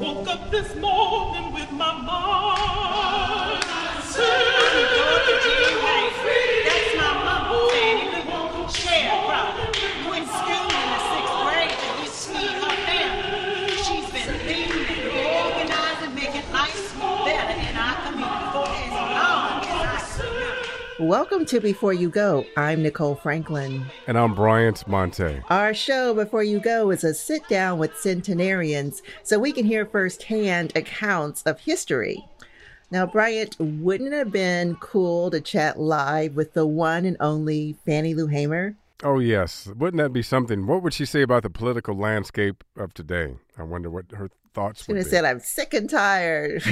Woke up this morning with my mind. Welcome to Before You Go. I'm Nicole Franklin. And I'm Bryant Monte. Our show, Before You Go, is a sit down with centenarians so we can hear firsthand accounts of history. Now, Bryant, wouldn't it have been cool to chat live with the one and only Fannie Lou Hamer? Oh, yes. Wouldn't that be something? What would she say about the political landscape of today? I wonder what her thoughts would have said, I'm sick and tired.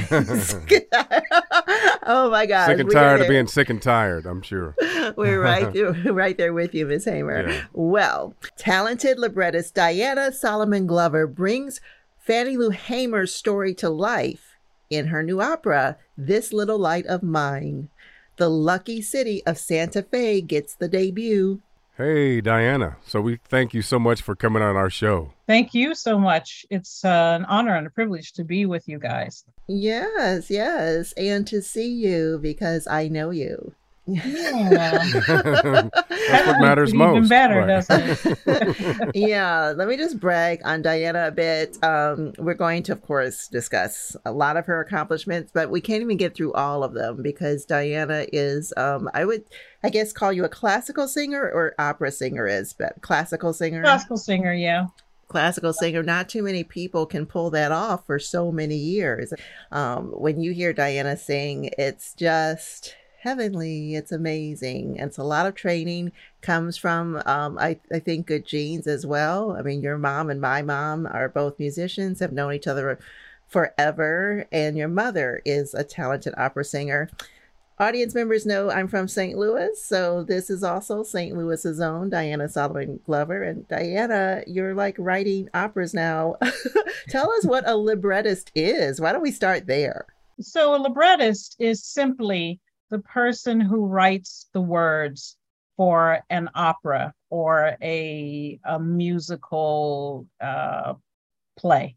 oh my gosh. sick and tired of being sick and tired, I'm sure. We're right there, right there with you, Miss Hamer. Yeah. Well, talented librettist Diana Solomon Glover brings Fannie Lou Hamer's story to life in her new opera, This Little Light of Mine. The lucky city of Santa Fe gets the debut. Hey, Diana. So we thank you so much for coming on our show. Thank you so much. It's uh, an honor and a privilege to be with you guys. Yes, yes, and to see you because I know you. Yeah. That's what matters Even most. better, Right. doesn't it? yeah, let me just brag on Diana a bit. Um, we're going to, of course, discuss a lot of her accomplishments, but we can't even get through all of them because Diana is, um, I would, I guess, call you a classical singer or opera singer is, but classical singer. Classical singer, yeah. classical singer. Not too many people can pull that off for so many years. Um, when you hear Diana sing, it's just heavenly. It's amazing. And it's a lot of training comes from, um, I, I think, good genes as well. I mean, your mom and my mom are both musicians, have known each other forever, and your mother is a talented opera singer. Audience members know I'm from St. Louis, so this is also St. Louis's own Diana Solomon Glover. And Diana, you're like writing operas now. Tell us what a librettist is. Why don't we start there? So a librettist is simply the person who writes the words for an opera or a, a musical uh, play.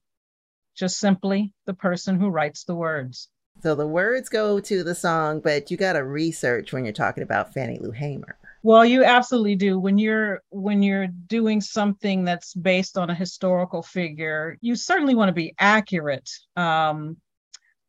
Just simply the person who writes the words. So the words go to the song, but you got to research when you're talking about Fannie Lou Hamer. Well, you absolutely do. When you're when you're doing something that's based on a historical figure, you certainly want to be accurate. Um,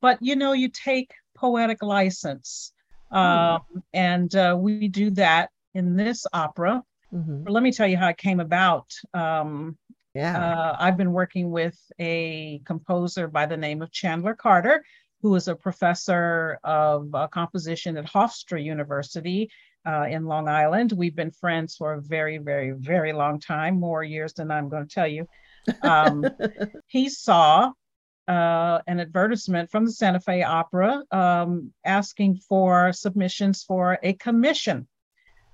but you know, you take poetic license, um, and uh, we do that in this opera. hmm Let me tell you how it came about. Um, Yeah. uh, I've been working with a composer by the name of Chandler Carter, who is a professor of uh, composition at Hofstra University uh, in Long Island. We've been friends for a very, very, very long time, more years than I'm going to tell you. Um, he saw uh, an advertisement from the Santa Fe Opera um, asking for submissions for a commission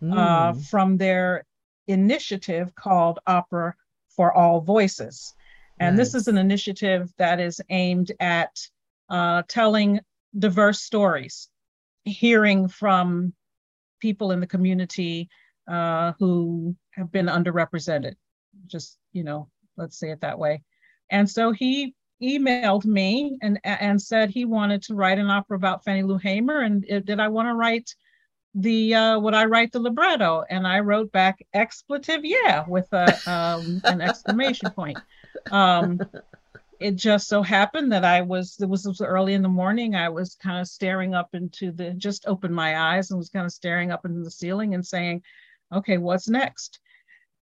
uh, Mm. from their initiative called Opera for All Voices. And this is an initiative that is aimed at uh, telling diverse stories, hearing from people in the community uh, who have been underrepresented. Just, you know, let's say it that way. And so he emailed me and and said he wanted to write an opera about Fannie Lou Hamer and did I want to write the uh, would I write the libretto? And I wrote back expletive, yeah, with a um, an exclamation point. Um, it just so happened that I was it was, it was early in the morning. I was kind of staring up into the just opened my eyes and was kind of staring up into the ceiling and saying, "Okay, what's next?"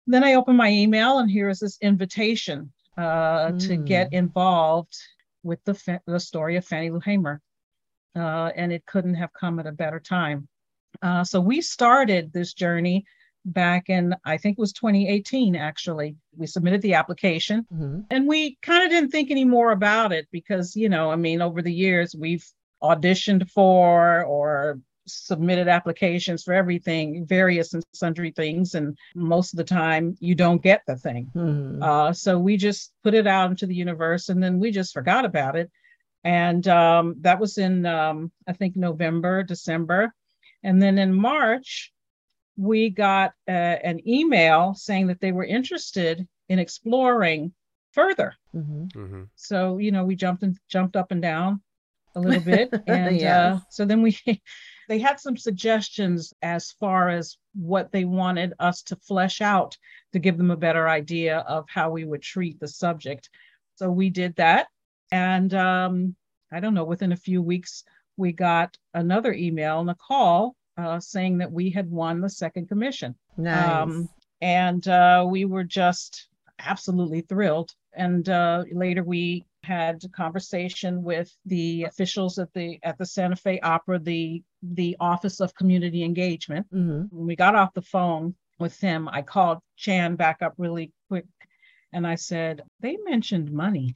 Then I opened my email and here is this invitation uh, to get involved with the the story of Fannie Lou Hamer, uh, and it couldn't have come at a better time. Uh, so we started this journey back in I think it was 2018. Actually, we submitted the application Mhm. and we kind of didn't think any more about it because you know i mean over the years we've auditioned for or submitted applications for everything various and sundry things and most of the time you don't get the thing Mhm. uh, so we just put it out into the universe and then we just forgot about it and um, that was in um, i think november december and then in march we got uh, an email saying that they were interested in exploring further. hmm hmm So, you know, we jumped and jumped up and down a little bit. And uh, so then we, they had some suggestions as far as what they wanted us to flesh out to give them a better idea of how we would treat the subject. So we did that. And um, I don't know, within a few weeks, we got another email and a call uh, saying that we had won the second commission. Nice. Um, and uh, we were just absolutely thrilled. And uh, later we had a conversation with the officials at the at the Santa Fe Opera, the the Office of Community Engagement. hmm When we got off the phone with him, I called Chan back up really quick, and I said, "They mentioned money.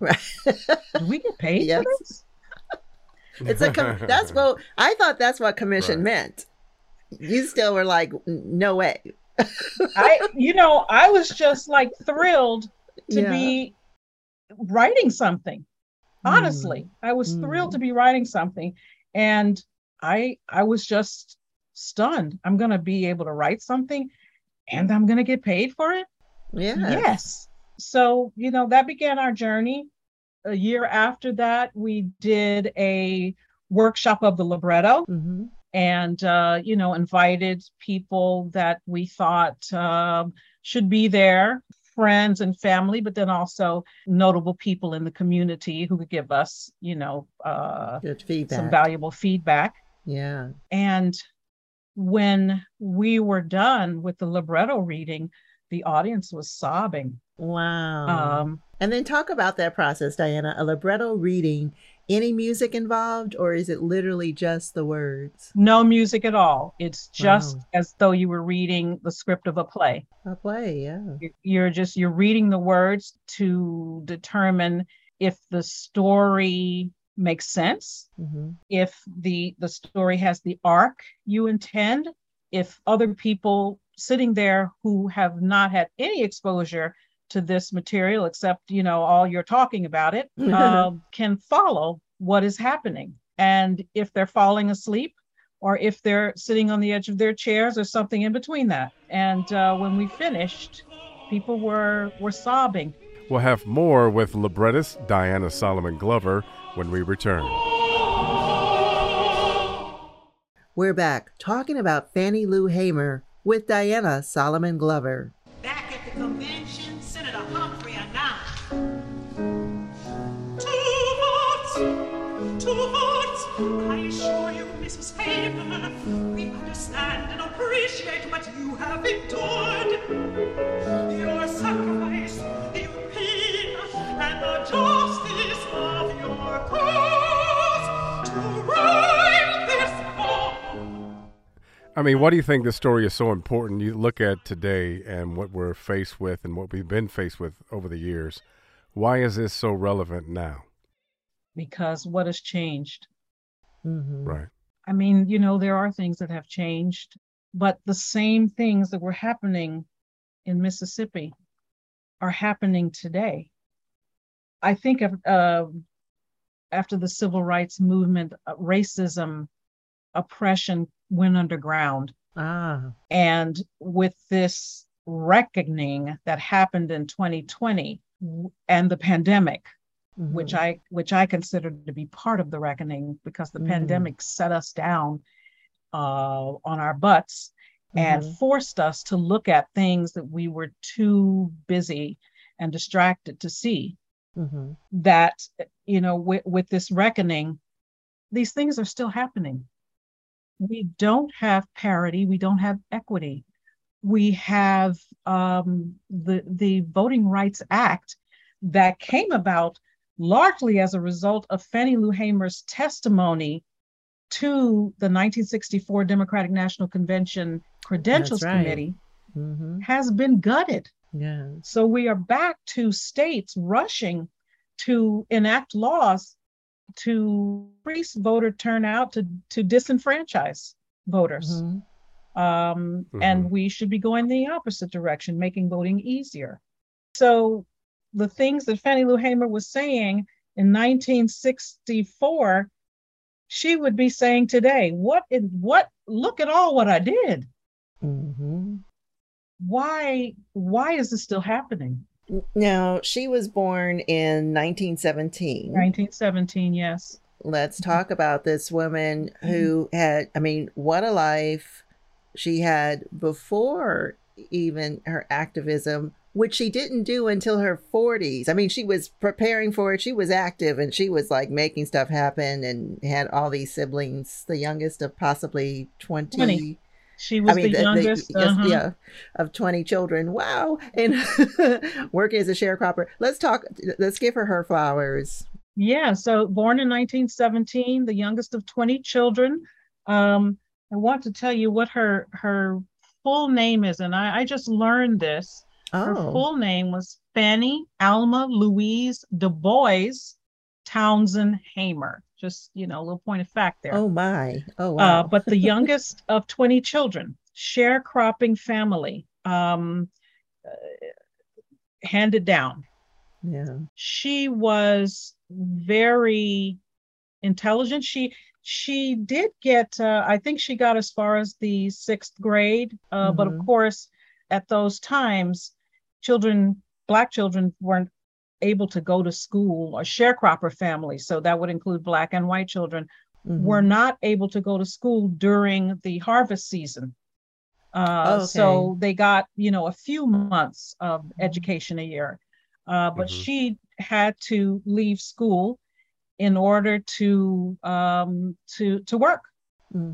Right. Do we get paid Yes. for this?" it's a com- that's what I thought. That's what commission Right. meant. You still were like, no way. I, you know, I was just like thrilled to Yeah. be writing something. Mm. Honestly, I was thrilled to be writing something, and I I was just stunned. I'm going to be able to write something, and I'm going to get paid for it. Yeah. Yes. So you know that began our journey. A year after that, we did a workshop of the libretto hmm and uh, you know invited people that we thought um, should be there friends and family but then also notable people in the community who could give us you know uh, some valuable feedback yeah. and when we were done with the libretto reading the audience was sobbing Wow. um, and then talk about that process, Diana. A libretto reading. Any music involved, or is it literally just the words? no music at all it's just Wow. as though you were reading the script of a play A play, yeah. You- you're just you're reading the words to determine if the story makes sense. Hmm if the the story has the arc you intend if other people sitting there who have not had any exposure to this material except you know all you're talking about it um, can follow what is happening. And if they're falling asleep or if they're sitting on the edge of their chairs or something in between that. And uh, when we finished people were were sobbing We'll have more with librettist Diana Solomon Glover when we return. We're back talking about Fannie Lou Hamer with Diana Solomon Glover. Back at the convention, Senator Humphrey announced. Two votes, two votes. I assure you, Mrs. Hamer, we understand and appreciate what you have endured. I mean, why do you think this story is so important? You look at today and what we're faced with and what we've been faced with over the years. Why is this so relevant now? because what has changed hmm Right. I mean, you know, there are things that have changed, but the same things that were happening in Mississippi are happening today. I think of uh, after the civil rights movement, uh, racism, oppression went underground. Ah, And with this reckoning that happened in 2020 and the pandemic, mhm. which I which I consider to be part of the reckoning because the Mm. pandemic set us down uh, on our butts and Mhm. forced us to look at things that we were too busy and distracted to see. Mhm. That you know, with, with this reckoning, these things are still happening. We don't have parity. We don't have equity. We have um, the the Voting Rights Act that came about largely as a result of Fannie Lou Hamer's testimony to the 1964 Democratic National Convention Credentials right. Committee Mhm. has been gutted. Yeah. So we are back to states rushing to enact laws to increase voter turnout to, to disenfranchise voters. Mhm. Um, Mhm. And we should be going the opposite direction, making voting easier. So the things that Fannie Lou Hamer was saying in 1964, she would be saying today, what in what look at all what I did. Mhm. Why why is this still happening? Now, she was born in 1917. 1917, yes. Let's mm-hmm. talk about this woman who mm-hmm. had, I mean, what a life she had before even her activism, which she didn't do until her 40s. I mean, she was preparing for it. She was active and she was like making stuff happen and had all these siblings, the youngest of possibly 20. 20. She was I mean, the, youngest. yes, uh-huh. yeah, of 20 children. Wow. And working as a sharecropper. Let's talk, let's give her her flowers. Yeah, so born in 1917, the youngest of 20 children. Um, I want to tell you what her her full name is, and I, I just learned this. Her Oh, full name was Fanny Alma Louise Du Bois Townsend Hamer. Just, you know, a little point of fact there. oh my. Oh, Uh, wow. but the youngest of 20 children, sharecropping family, um, uh, handed down. yeah. She was very intelligent. She she did get, uh, I think she got as far as the sixth grade, uh, but of Mhm. course, at those times, children, black children, weren't able to go to school. A sharecropper family, so that would include black and white children, Mhm. were not able to go to school during the harvest season. Uh, Okay. So they got, you know, a few months of education a year. Uh, but Mhm. she had to leave school in order to um, to to work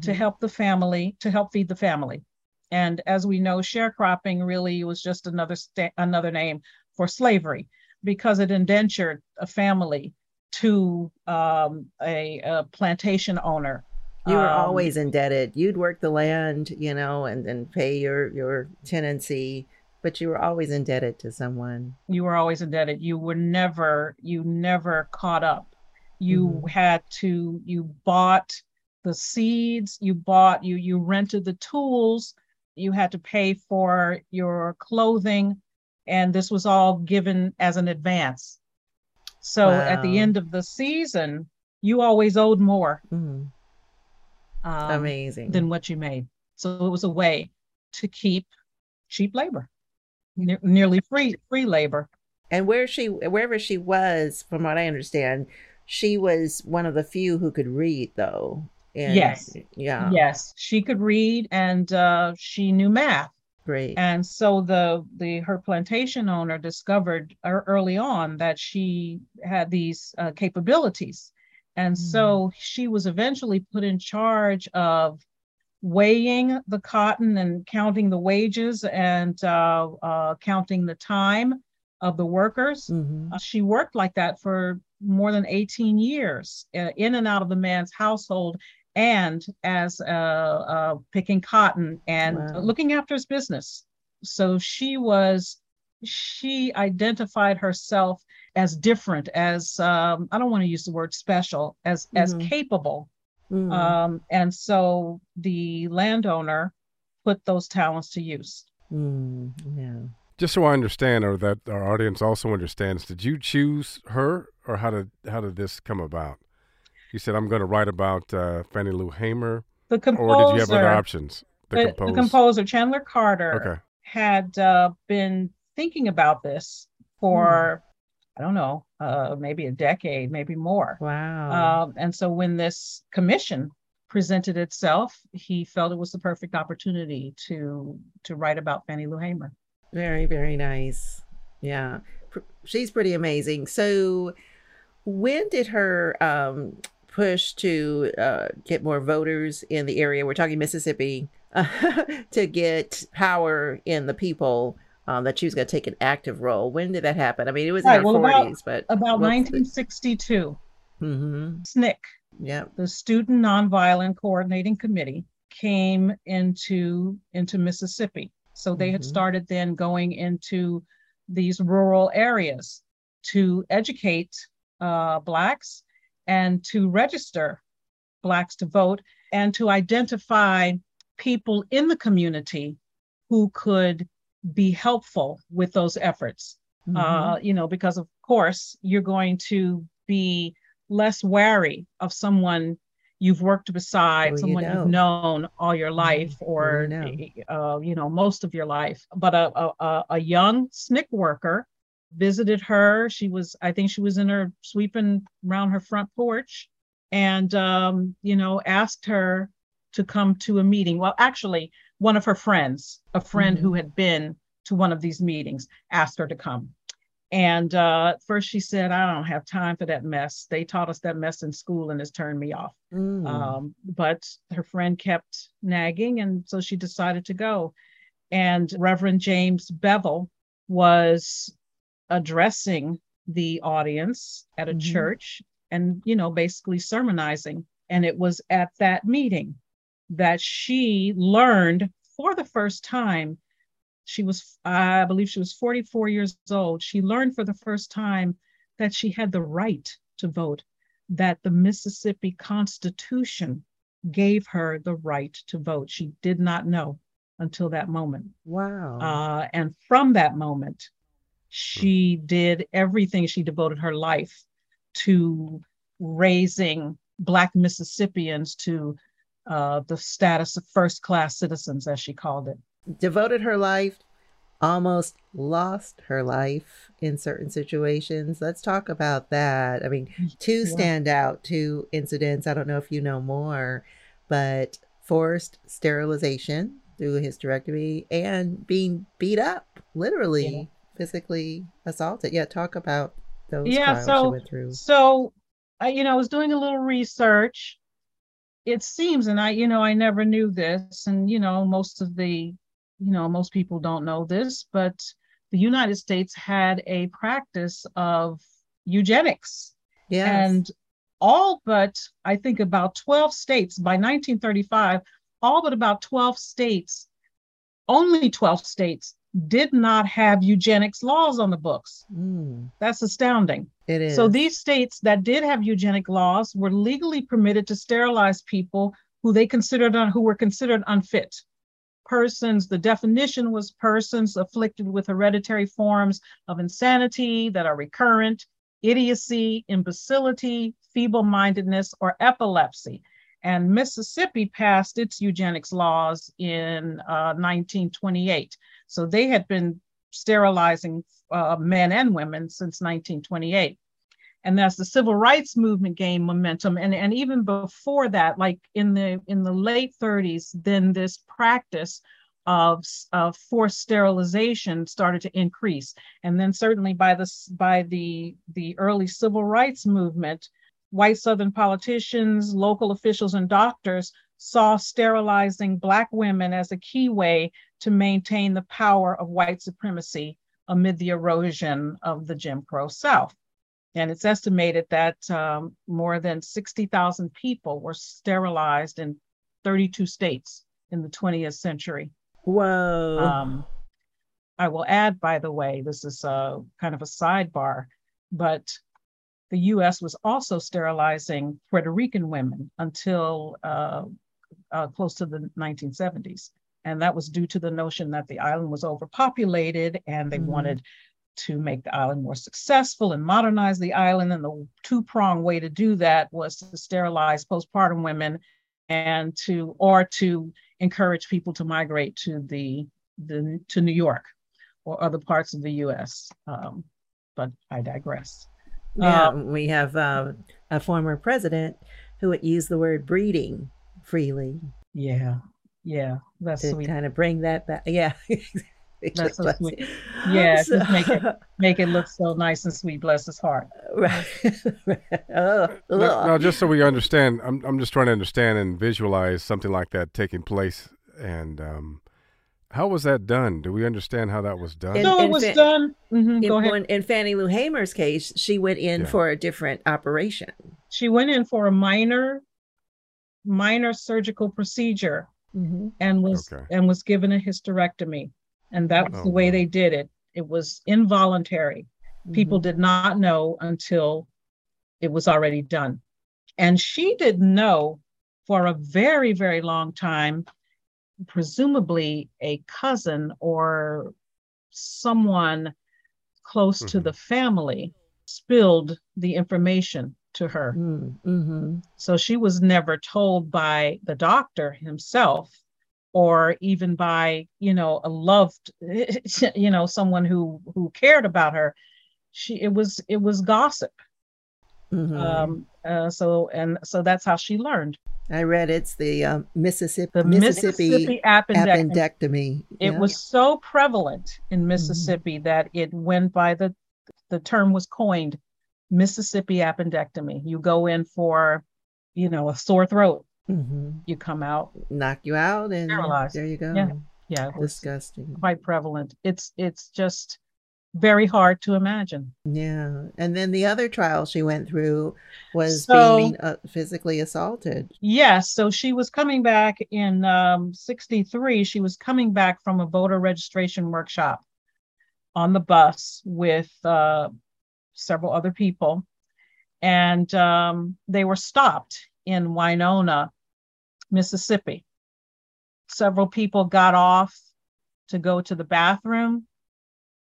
to Mhm. help the family to help feed the family. And as we know, sharecropping really was just another sta- another name for slavery because it indentured a family to um, a, a plantation owner. You were Um, always indebted. You'd work the land, you know, and and pay your your tenancy, but you were always indebted to someone. you were always indebted you were never you never caught up you Mhm. had to you bought the seeds you bought you you rented the tools you had to pay for your clothing and this was all given as an advance so at the end of the season you always owed more Mm, um, amazing. than what you made so it was a way to keep cheap labor ne- nearly free free labor and where she wherever she was, from what I understand, she was one of the few who could read, though. And, Yes. Yeah. Yes, she could read and uh, she knew math. Great. And so the the her plantation owner discovered early on that she had these uh, capabilities, and so she was eventually put in charge of weighing the cotton and counting the wages and uh, uh, counting the time of the workers. Mhm. Uh, she worked like that for more than 18 years uh, in and out of the man's household and as uh, uh, picking cotton and Wow. looking after his business. So she was, she identified herself as different, as um, I don't want to use the word special, as as Mhm. capable. Mm. Um, and so the landowner put those talents to use. Mm, yeah. Just so I understand, or that our audience also understands, did you choose her, or how did how did this come about? You said I'm going to write about uh, Fannie Lou Hamer, The composer, or did you have other options? The, the, the composer Chandler Carter Okay. had uh, been thinking about this for I don't know, uh, maybe a decade, maybe more. Wow. Um, and so when this commission presented itself, he felt it was the perfect opportunity to to write about Fannie Lou Hamer. Very, very nice. Yeah. Pr- She's pretty amazing. So, when did her um, push to uh, get more voters in the area? We're talking Mississippi to get power in the people um, that she was going to take an active role. When did that happen? I mean, it was Right, in her well, about- but About what's the- 1962, Mhm. SNCC, yeah, the Student Nonviolent Coordinating Committee, came into into Mississippi. So they had Mhm. started then going into these rural areas to educate uh, Blacks and to register Blacks to vote and to identify people in the community who could be helpful with those efforts. Mhm. Uh, you know, because of course you're going to be less wary of someone you've worked beside, you someone know. you've known all your life, or you know. uh, you know most of your life. But a a, a- a young SNCC worker visited her. She was, I think she was in her sweeping around her front porch and, um, you know, asked her to come to a meeting. Well, actually, one of her friends, a friend mm-hmm. who had been to one of these meetings, asked her to come. And uh, first she said, I don't have time for that mess. They taught us that mess in school and it's turned me off. Mm. Um, but her friend kept nagging. And so she decided to go. And Reverend James Bevel was addressing the audience at a mm-hmm. church and, you know, basically sermonizing. And it was at that meeting that she learned for the first time she was i believe she was 44 years old she learned for the first time that she had the right to vote that the mississippi constitution gave her the right to vote she did not know until that moment wow uh, and from that moment she did everything she devoted her life to raising black mississippians to uh, the status of first class citizens as she called it devoted her life, almost lost her life in certain situations. Let's talk about that. I mean, two stand out, two incidents. I don't know if you know more, but forced sterilization through hysterectomy and being beat up, literally. Physically assaulted. Yeah, talk about those yeah, so, So, I, you know, I was doing a little research. It seems, and I, you know, I never knew this, and you know, most of the you know, most people don't know this, but the United States had a practice of eugenics. Yes. And all but, I think, about 12 states by 1935, all but about 12 states, only 12 states did not have eugenics laws on the books. Mm. That's astounding. It is. So these states that did have eugenic laws were legally permitted to sterilize people who they considered who were considered unfit persons, the definition was persons afflicted with hereditary forms of insanity that are recurrent, idiocy, imbecility, feeble mindedness, or epilepsy. And Mississippi passed its eugenics laws in uh, 1928. So they had been sterilizing uh, men and women since 1928 and as the civil rights movement gained momentum. And, and even before that like in the in the late 30s then this practice of, of forced sterilization started to increase. And then certainly by the by the the early civil rights movement white southern politicians local officials and doctors saw sterilizing black women as a key way to maintain the power of white supremacy amid the erosion of the jim crow south and it's estimated that um, more than 60,000 people were sterilized in 32 states in the 20th century. Whoa. Um, I will add, by the way, this is a kind of a sidebar, but the US was also sterilizing Puerto Rican women until uh, uh, close to the 1970s. And that was due to the notion that the island was overpopulated and they mm-hmm. wanted to make the island more successful and modernize the island. And the two pronged way to do that was to sterilize postpartum women and to, or to encourage people to migrate to the, the to New York or other parts of the US. Um, but I digress. Yeah, um, we have uh, a former president who would use the word breeding freely. Yeah, yeah, that's to sweet. kind of bring that back. Yeah, That's so sweet. Yeah, so, just make it make it look so nice and sweet. Bless his heart. Right. oh, now, now, just so we understand, I'm I'm just trying to understand and visualize something like that taking place. And um, how was that done? Do we understand how that was done? In, no, it was Fa- done. Mm-hmm, in, go ahead. When, in Fannie Lou Hamer's case, she went in yeah. for a different operation. She went in for a minor, minor surgical procedure, mm-hmm. and was okay. and was given a hysterectomy and that was oh, the way wow. they did it it was involuntary mm-hmm. people did not know until it was already done and she didn't know for a very very long time presumably a cousin or someone close mm-hmm. to the family spilled the information to her. Mm-hmm. So she was never told by the doctor himself or even by you know a loved you know someone who who cared about her she it was it was gossip. Mhm. Um, uh, so and so that's how she learned I read it's the um, Mississippi the Mississippi, Mississippi appendectomy. appendectomy. It Yeah. was so prevalent Mm-hmm. in Mississippi that it went by the the term was coined Mississippi appendectomy. You go in for, you know, a sore throat. Mhm. You come out. knock you out, and Paralyzed. there you go. Yeah. Yeah, Disgusting. quite prevalent. It's it's just very hard to imagine. Yeah. And then the other trial she went through was So- being uh, physically assaulted. Yes, so she was coming back in um, 63. She was coming back from a voter registration workshop on the bus with uh, several other people. And um, they were stopped in Winona, Mississippi. Several people got off to go to the bathroom,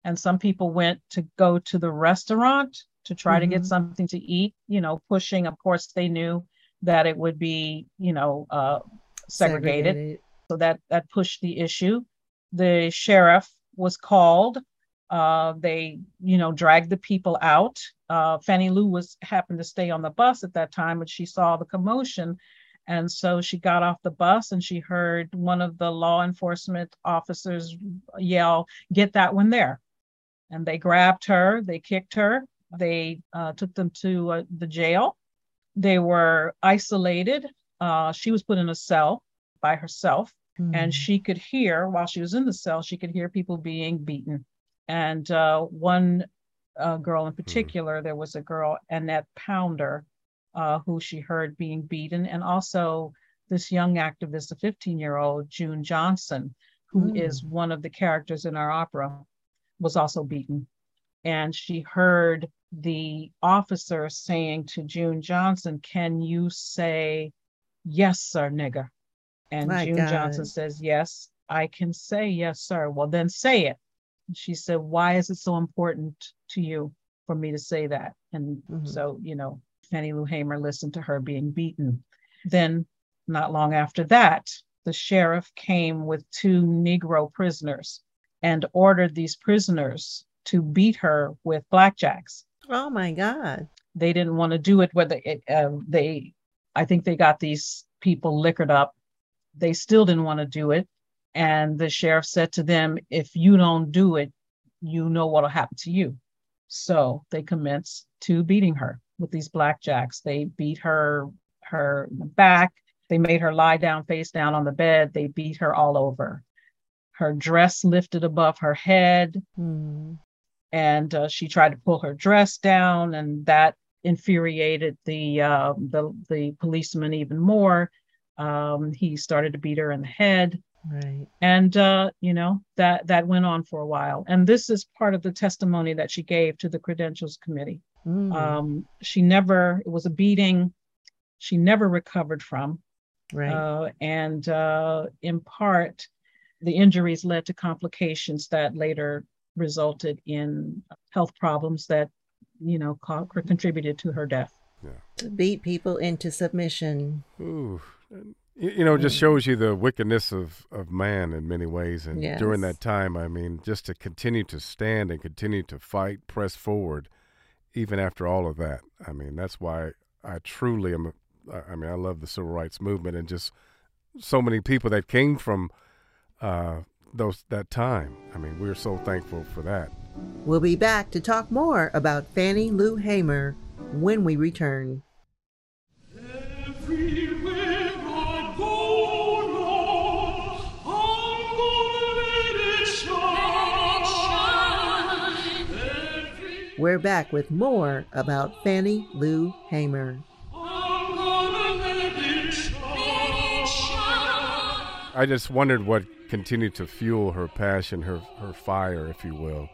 and some people went to go to the restaurant to try to get Mhm. something to eat, you know, pushing. Of course, they knew that it would be, you know, uh, segregated. So that that pushed the issue. The sheriff was called. Uh, they, you know, dragged the people out. Uh, Fannie Lou was happened to stay on the bus at that time, but she saw the commotion, and so she got off the bus and she heard one of the law enforcement officers yell, "Get that one there!" And they grabbed her. They kicked her. They uh, took them to uh, the jail. They were isolated. Uh, she was put in a cell by herself Mm. and she could hear while she was in the cell she could hear people being beaten and uh, one uh, girl in particular there was a girl annette ponder uh, who she heard being beaten and also this young activist a 15 year old june johnson who is one of the characters in our opera was also beaten. And she heard the officer saying to june johnson can you say yes sir nigger? And My June Johnson says, Yes, I can say yes, sir. Well, then say it. She said, Why is it so important to you for me to say that? And Mhm. so, you know, Fannie Lou Hamer listened to her being beaten. Then, not long after that, the sheriff came with two Negro prisoners and ordered these prisoners to beat her with blackjacks Oh my God. they didn't want to do it whether it, uh, they i think they got these people liquored up they still didn't want to do it and the sheriff said to them if you don't do it you know what'll happen to you. So they commenced to beating her with these blackjacks. They beat her her back. They made her lie down face down on the bed. They beat her all over. Her dress lifted above her head. Mm. and uh, she tried to pull her dress down, and that infuriated the uh, the the policeman even more. Um, he started to beat her in the head, Right. and uh, you know that that went on for a while. And this is part of the testimony that she gave to the credentials committee. Mm. Um, she never it was a beating she never recovered from, right. uh, and uh, in part, the injuries led to complications that later resulted in health problems that, you know, co- contributed to her death. to beat people into submission. Ooh. You, you know, it just shows you the wickedness of, of man in many ways. And during that time, I mean, just to continue to stand and continue to fight, press forward, even after all of that. I mean, that's why I truly am. I I mean, I love the civil rights movement and just so many people that came from uh, those that time. I mean, we're so thankful for that. We'll be back to talk more about Fannie Lou Hamer when we return. Everywhere We're back with more about Fannie Lou Hamer. I'm gonna let it shine. I just wondered what continued to fuel her passion, her her fire, if you will,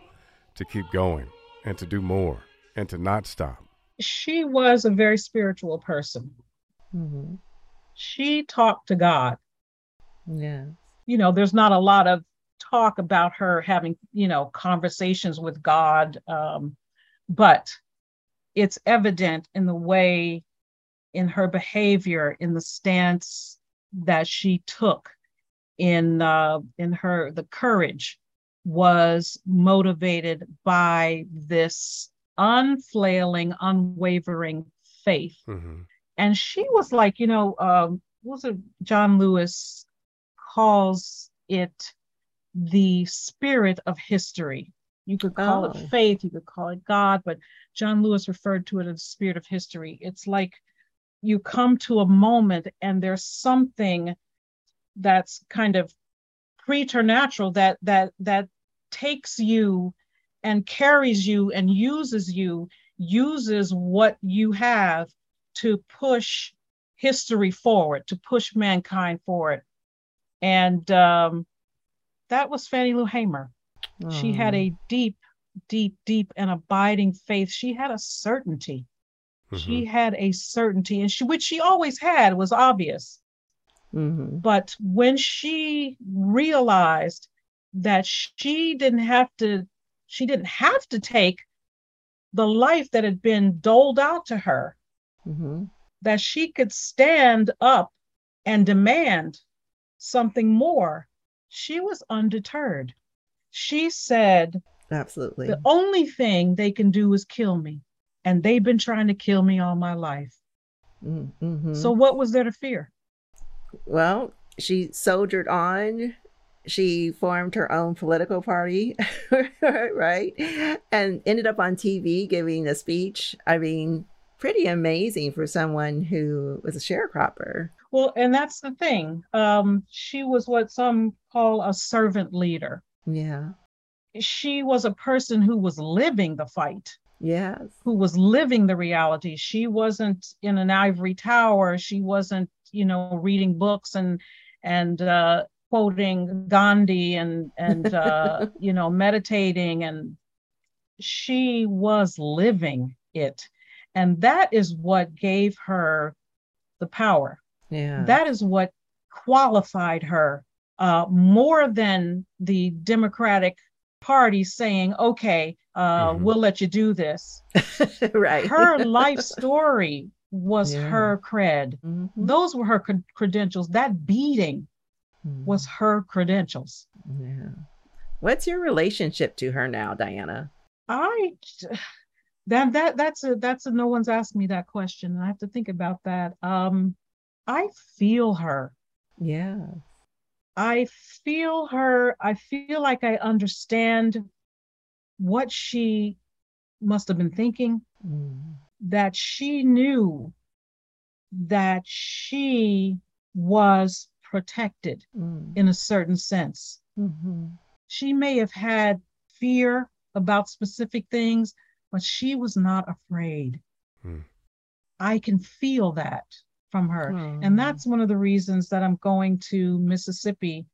to keep going and to do more and to not stop. She was a very spiritual person. hmm She talked to God. Yeah. You know, there's not a lot of talk about her having, you know, conversations with God, um, but it's evident in the way, in her behavior, in the stance that she took, in uh, in her the courage was motivated by this unflailing, unwavering faith. Mm-hmm. And she was like, you know, um, was it John Lewis calls it the spirit of history. You could call Oh. it faith, you could call it God, but John Lewis referred to it as the spirit of history. It's like you come to a moment and there's something that's kind of preternatural that that that takes you and carries you and uses you uses what you have to push history forward to push mankind forward and um, that was fannie lou hamer she had Oh. a deep deep deep and abiding faith she had a certainty she had a certainty and she which she always had was obvious Mhm. but when she realized that she didn't have to she didn't have to take the life that had been doled out to her Mhm. that she could stand up and demand something more she was undeterred she said Absolutely. the only thing they can do is kill me and they've been trying to kill me all my life Mm, mhm. so what was there to fear Well, she soldiered on. She formed her own political party, right? And ended up on TV giving a speech. I mean, pretty amazing for someone who was a sharecropper. Well, and that's the thing. Um, she was what some call a servant leader. Yeah. She was a person who was living the fight, Yes. who was living the reality. She wasn't in an ivory tower. She wasn't, you know, reading books and and uh, quoting Gandhi and and uh, you know meditating and she was living it, and that is what gave her the power. Yeah. that is what qualified her uh, more than the Democratic Party saying, okay, uh, Mhm. we'll let you do this. right. Her life story was Yeah. her cred. Mhm. Those were her cred- credentials. That beating was her credentials. Yeah. What's your relationship to her now, Diana? I that that that's a that's a no one's asked me that question. and I have to think about that. Um, I feel her. Yeah. I feel her. I feel like I understand what she must have been thinking, Mm. that she knew that she was protected Mm. in a certain sense. Mhm. She may have had fear about specific things, but she was not afraid. Hmm. I can feel that from her. Oh. And that's one of the reasons that I'm going to Mississippi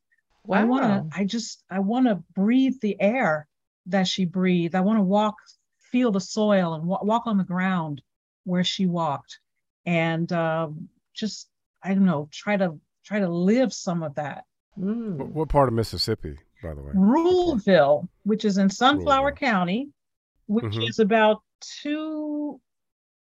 I want to, I just, I want to breathe the air that she breathed. I want to walk, feel the soil and wa- walk on the ground where she walked. And um, just, I don't know, try to, try to live some of that. Mm. What, what part of Mississippi, by the way? Ruleville, which is in Sunflower Ruleville. County, which Mhm. is about two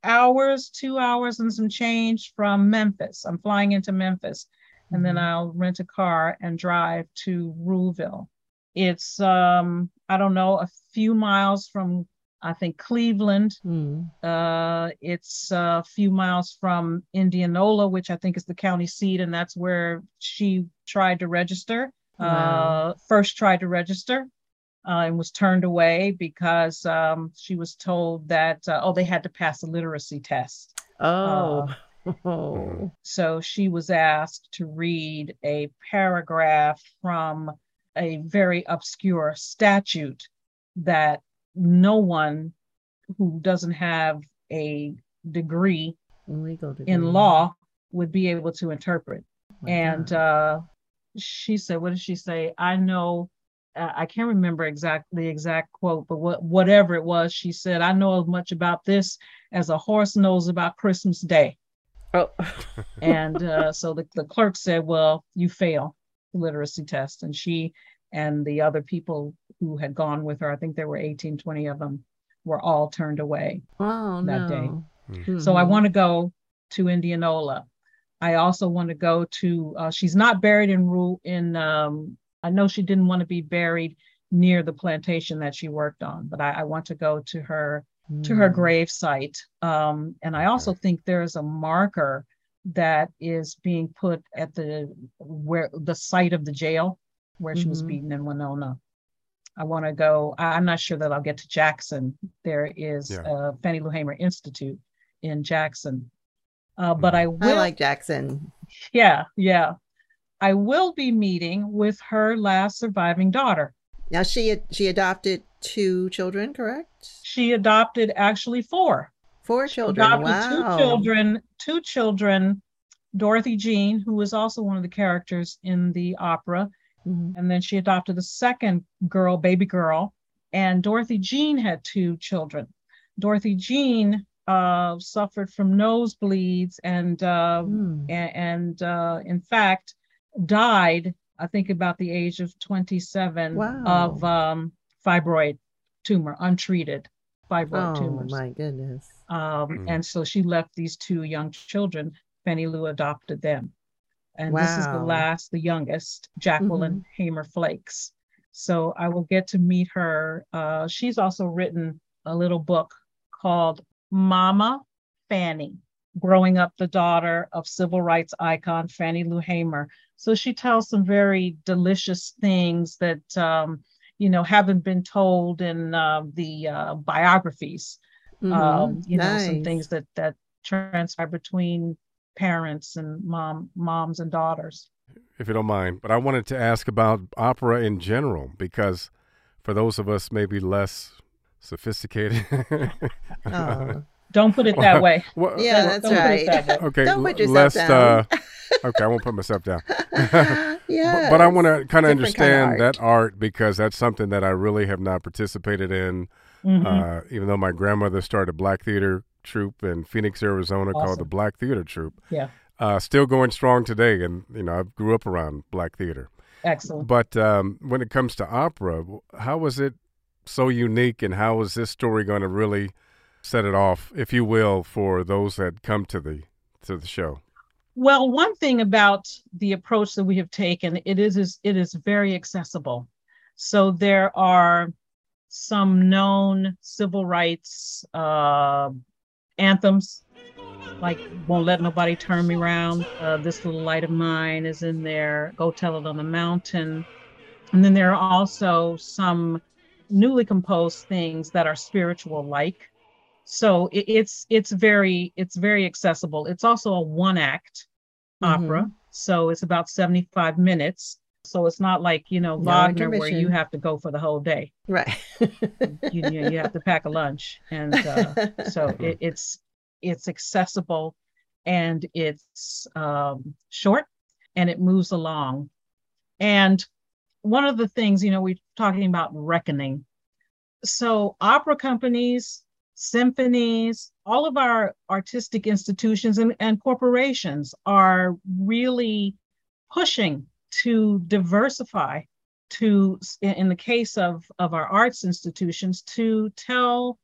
hours, two hours and some change from Memphis. I'm flying into Memphis and then Mhm. I'll rent a car and drive to Ruleville. It's um, I don't know, a few miles from I think Cleveland. Mm. Uh, it's a few miles from Indianola, which I think is the county seat, and that's where she tried to register. Wow. Uh, first tried to register uh, and was turned away because um, she was told that uh, oh they had to pass a literacy test. Oh. Oh. So she was asked to read a paragraph from a very obscure statute that no one who doesn't have a degree degree. in law would be able to interpret. And uh, she said, "What did she say? I know." Uh, I can't remember exactly the exact quote, but what whatever it was, she said, "I know as much about this as a horse knows about Christmas Day." oh. and uh, so the, the clerk said, Well, you fail the literacy test. And she and the other people who had gone with her, I think there were 18, 20 of them, were all turned away. oh that day. no. So I want to go to Indianola. I also want to go to, uh, she's not buried in Ru in, um, I know she didn't want to be buried near the plantation that she worked on, but I, I want to go to her to her Mm. grave site. Um, and I also think there's a marker that is being put at the where the site of the jail where she was Mhm. beaten in Winona. I want to go. I- I'm not sure that I'll get to Jackson. There is Yeah. a Fannie Lou Hamer Institute in Jackson. Uh, but I will I like Jackson. yeah, yeah. I will be meeting with her last surviving daughter. Now she she adopted two children, correct? She adopted actually four. Four children. adopted wow. two children, two children, Dorothy Jean, who was also one of the characters in the opera, Mhm. and then she adopted a second girl, baby girl, and Dorothy Jean had two children. Dorothy Jean uh, suffered from nosebleeds and uh, Mm. a- and uh, in fact died i think about the age of 27 Wow. of um, fibroid tumor untreated fibroid Oh tumors my goodness. um, Mm. and so she left these two young children fannie lou adopted them and this is the Mm-hmm. last the youngest jacqueline hamer flakes so i will get to meet her uh, she's also written a little book called mama fannie growing up the daughter of civil rights icon Fannie Lou Hamer. So she tells some very delicious things that um, you know haven't been told in uh, the uh, biographies. Mhm. Um, you know, some things that that transpire between parents and mom moms and daughters. if you don't mind. But I wanted to ask about opera in general because for those of us maybe less sophisticated. Oh. Don't put it that way. Well, Yeah, well, that's Don't put right. it that way. Okay, Don't put yourself less, down. Uh, okay, I won't put myself down. yeah. But, but I want to kind of Different kind of understand that art because that's something that I really have not participated in. Mhm. Uh, even though my grandmother started a black theater troupe in Phoenix, Arizona, called the Black Theater Troupe. yeah, Uh, still going strong today, and you know I grew up around black theater. excellent. But um, when it comes to opera, w- how was it so unique, and how is this story going to really set it off, if you will, for those that come to the to the show? Well, one thing about the approach that we have taken, it is, is it is very accessible. So there are some known civil rights uh, anthems, like "Won't Let Nobody Turn Me Round," Uh, "This Little Light of Mine" is in there. "Go Tell It on the Mountain," and then there are also some newly composed things that are spiritual like so it, it's it's very it's very accessible. It's also a one act opera. So it's about 75 minutes. So it's not like you know No wagner where you have to go for the whole day. Right. you, you, you have to pack a lunch and uh, so it, it's it's accessible and it's um, short and it moves along. And one of the things you know we're talking about reckoning. So opera companies symphonies all of our artistic institutions and, and corporations are really pushing to diversify to in the case of of our arts institutions to tell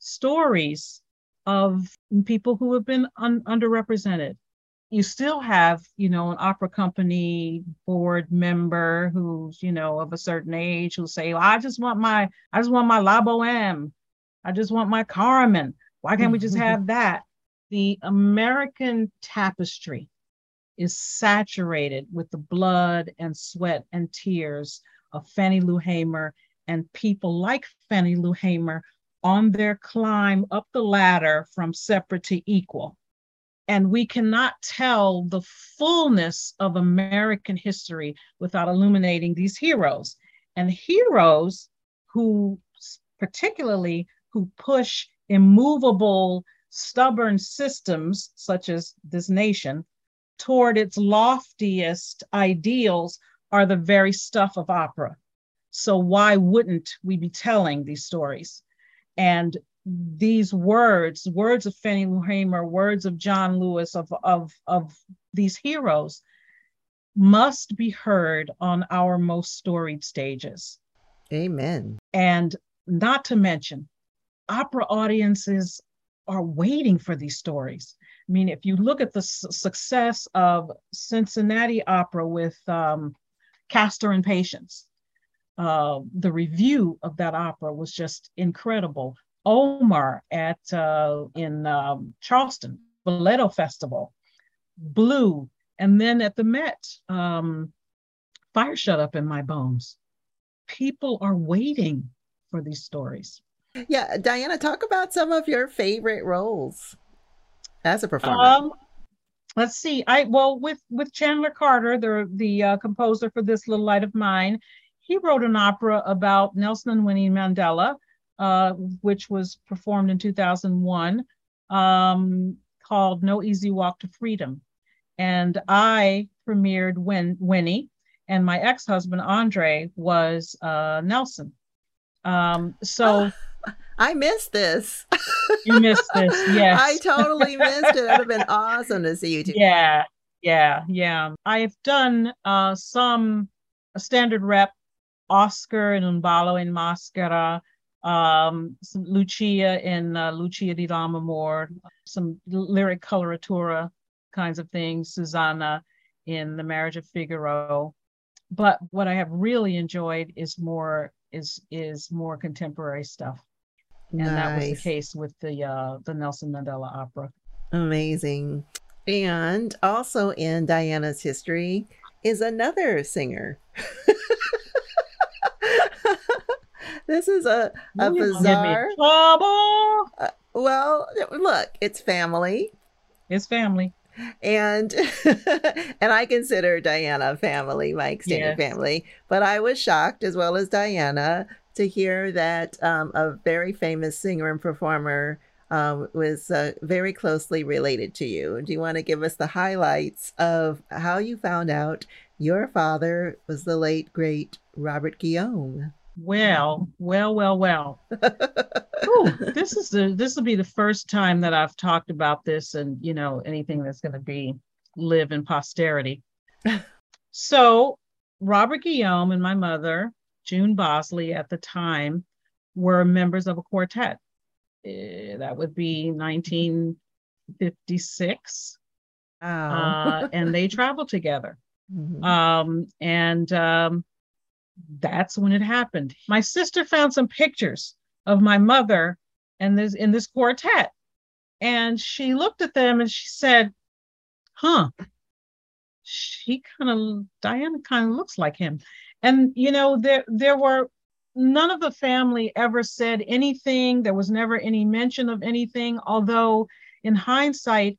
stories of people who have been un, underrepresented. You still have you know an opera company board member who's you know of a certain age who'll say well, i just want my i just want my la boheme i just want my carmen. Why can't we just have that? The american tapestry is saturated with the blood and sweat and tears of fannie lou hamer and people like fannie lou hamer on their climb up the ladder from separate to equal. And we cannot tell the fullness of American history without illuminating these heroes. And heroes who, particularly, who push immovable, stubborn systems, such as this nation, toward its loftiest ideals, are the very stuff of opera. So, why wouldn't we be telling these stories? And these words, words of Fannie Lou Hamer, words of John Lewis, of, of, of these heroes, must be heard on our most storied stages. Amen. And not to mention, opera audiences are waiting for these stories. I mean, if you look at the s- success of Cincinnati Opera with um, Castor and Patience, uh, the review of that opera was just incredible. Omar at uh, in um, Charleston, Spoleto Festival, Blue, and then at the Met, um, Fire Shut Up in My Bones. People are waiting for these stories. Yeah, Diana, talk about some of your favorite roles as a performer. Um, let's see. I well with with Chandler Carter, the the uh, composer for this little light of mine, he wrote an opera about Nelson and Winnie Mandela, uh, which was performed in 2001, um, called No Easy Walk to Freedom. And I premiered Win- Winnie, and my ex husband, Andre, was uh, Nelson. Um, so. I missed this. You missed this, yes. I totally missed it. It would have been awesome to see you too. Yeah, yeah, yeah. I've done uh, some standard rep, Oscar and Un ballo in maschera, um, some Lucia in uh, Lucia di Lammermoor, some lyric coloratura kinds of things, Susanna in The Marriage of Figaro. But what I have really enjoyed is more is is more contemporary stuff and nice. that was the case with the uh, the Nelson Mandela opera. Amazing. And also in Diana's history is another singer. this is a, a bizarre. Uh, well, look, it's family. It's family. And and I consider Diana family, my extended yes. family. But I was shocked, as well as Diana, to hear that um, a very famous singer and performer um, was uh, very closely related to you. Do you want to give us the highlights of how you found out your father was the late, great Robert Guillaume? Well, well, well, well. Ooh, this is the this will be the first time that I've talked about this, and you know anything that's going to be live in posterity. so, Robert Guillaume and my mother June Bosley at the time were members of a quartet. Uh, that would be 1956. Wow. uh, and they traveled together. Mm-hmm. Um, and um, that's when it happened. My sister found some pictures of my mother and this in this quartet. And she looked at them and she said, Huh, she kind of Diana kind of looks like him and you know there there were none of the family ever said anything there was never any mention of anything although in hindsight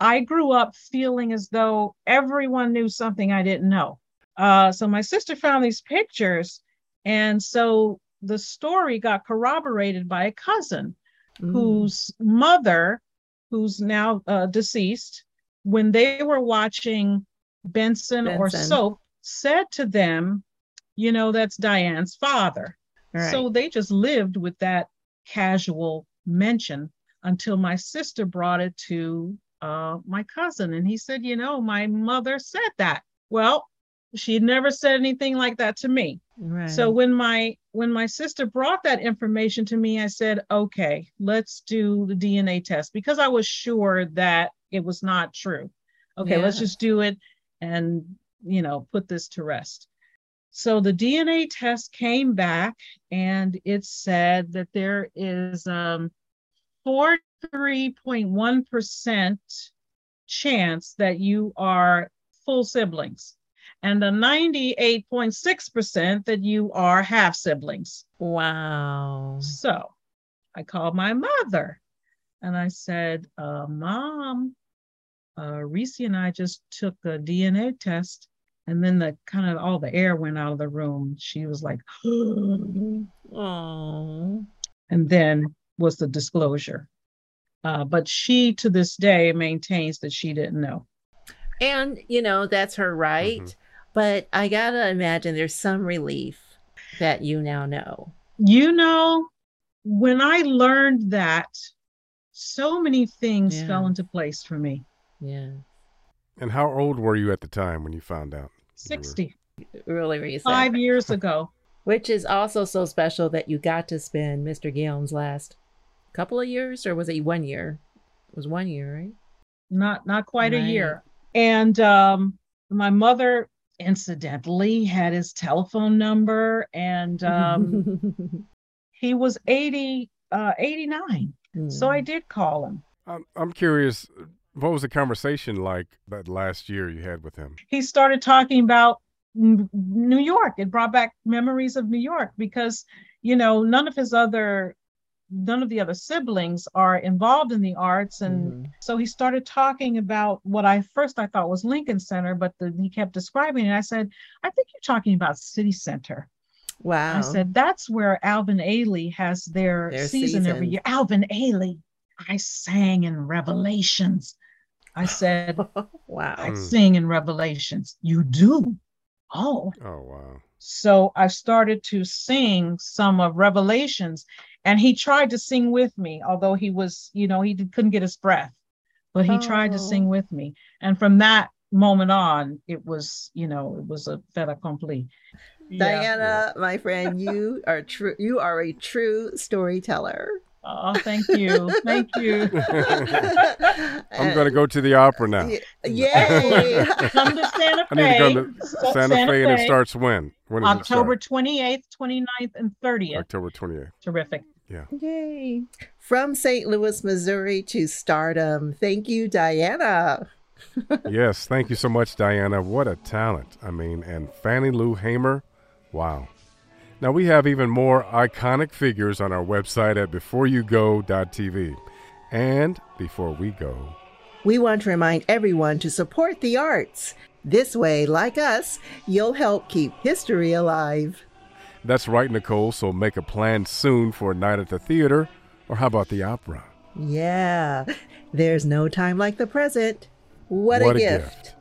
i grew up feeling as though everyone knew something i didn't know uh, so my sister found these pictures and so the story got corroborated by a cousin mm. whose mother who's now uh, deceased when they were watching benson, benson. or soap said to them you know, that's Diane's father. Right. So they just lived with that casual mention until my sister brought it to uh, my cousin. And he said, You know, my mother said that. Well, she never said anything like that to me. Right. So when my when my sister brought that information to me, I said, "Okay, let's do the DNA test because I was sure that it was not true. Okay, yeah. let's just do it and you know put this to rest." So the DNA test came back and it said that there is um, 43.1% chance that you are full siblings and a 98.6% that you are half siblings. Wow. So I called my mother and I said, uh, Mom, uh, Reese and I just took a DNA test and then the kind of all the air went out of the room. She was like, oh. And then was the disclosure. Uh, but she to this day maintains that she didn't know. And, you know, that's her right. Mm-hmm. But I got to imagine there's some relief that you now know. You know, when I learned that, so many things yeah. fell into place for me. Yeah. And how old were you at the time when you found out? 60. Really recent. Five years ago. Which is also so special that you got to spend Mr. Guillaume's last couple of years, or was it one year? It was one year, right? Not not quite right. a year. And um, my mother incidentally had his telephone number and um, he was 80 uh, 89. So I did call him. I'm, I'm curious, what was the conversation like that last year you had with him? He started talking about New York. It brought back memories of New York because, you know, none of his other none of the other siblings are involved in the arts and Mhm. so he started talking about what i first i thought was lincoln center but the, he kept describing it i said i think you're talking about city center Wow. i said that's where alvin ailey has their, Their season, every year alvin ailey i sang in revelations i said wow. i Mm. sing in revelations you do oh Oh, wow. so I started to sing some of Revelations, and he tried to sing with me, although he was, you know, he did, couldn't get his breath, but he tried to Oh. sing with me. And from that moment on, it was, you know, it was a fait accompli. Yeah. Diana, my friend, you are true. You are a true storyteller. Oh, thank you. Thank you. I'm uh, going to go to the opera now. Y- Yay! Come to Santa Fe. I need to go to Sa- Santa, Fe, and it starts when? When does October it 28th, 29th, and 30th. October 28th. Terrific. Yeah. Yay! From St. Louis, Missouri to stardom. Thank you, Diana. yes, thank you so much, Diana. What a talent. I mean, and Fannie Lou Hamer, wow. Now, we have even more iconic figures on our website at beforeyougo.tv. And before we go, We want to remind everyone to support the arts. This way, like us, you'll help keep history alive. that's right, Nicole, so make a plan soon for a night at the theater, or how about the opera? Yeah, there's no time like the present. What, What a a gift. gift.